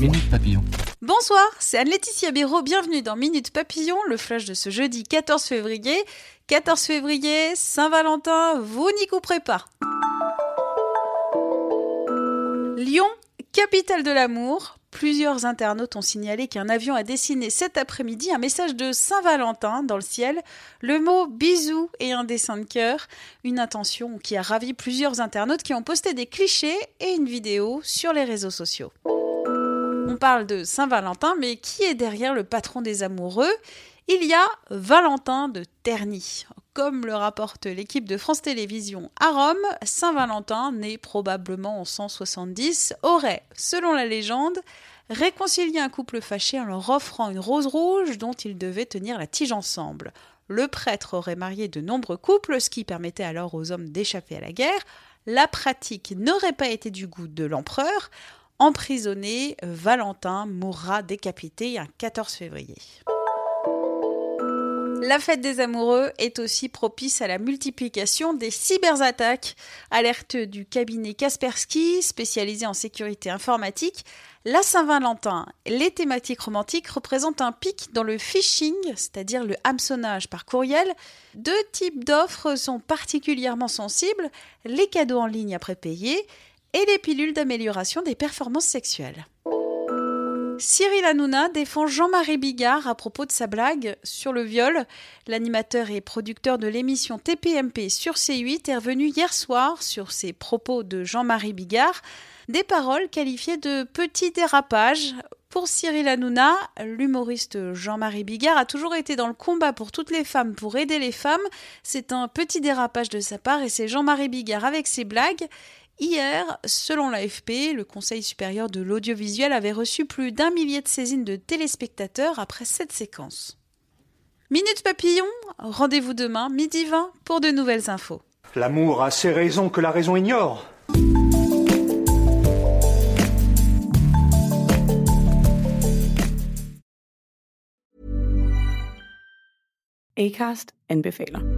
Minute Papillon. Bonsoir, c'est Anne-Laetitia Béraud, bienvenue dans Minute Papillon, le flash de ce jeudi 14 février. 14 février, Saint-Valentin, vous n'y couperez pas. Lyon, capitale de l'amour. Plusieurs internautes ont signalé qu'un avion a dessiné cet après-midi un message de Saint-Valentin dans le ciel, le mot bisou et un dessin de cœur, une intention qui a ravi plusieurs internautes qui ont posté des clichés et une vidéo sur les réseaux sociaux. On parle de Saint-Valentin, mais qui est derrière le patron des amoureux? Il y a Valentin de Terny. Comme le rapporte l'équipe de France Télévisions à Rome, Saint-Valentin, né probablement en 170, aurait, selon la légende, réconcilié un couple fâché en leur offrant une rose rouge dont ils devaient tenir la tige ensemble. Le prêtre aurait marié de nombreux couples, ce qui permettait alors aux hommes d'échapper à la guerre. La pratique n'aurait pas été du goût de l'empereur. Emprisonné, Valentin mourra décapité un 14 février. La fête des amoureux est aussi propice à la multiplication des cyberattaques. Alerte du cabinet Kaspersky, spécialisé en sécurité informatique, la Saint-Valentin, les thématiques romantiques représentent un pic dans le phishing, c'est-à-dire le hameçonnage par courriel. Deux types d'offres sont particulièrement sensibles, les cadeaux en ligne après payer et les pilules d'amélioration des performances sexuelles. Cyril Hanouna défend Jean-Marie Bigard à propos de sa blague sur le viol. L'animateur et producteur de l'émission TPMP sur C8 est revenu hier soir sur ses propos de Jean-Marie Bigard, des paroles qualifiées de petit dérapage. Pour Cyril Hanouna, l'humoriste Jean-Marie Bigard a toujours été dans le combat pour toutes les femmes, pour aider les femmes. C'est un petit dérapage de sa part et c'est Jean-Marie Bigard avec ses blagues Hier, selon l'AFP, le Conseil supérieur de l'audiovisuel avait reçu plus d'un millier de saisines de téléspectateurs après cette séquence. Minute Papillon, rendez-vous demain, midi 20, pour de nouvelles infos. L'amour a ses raisons que la raison ignore. Acast anbefaler.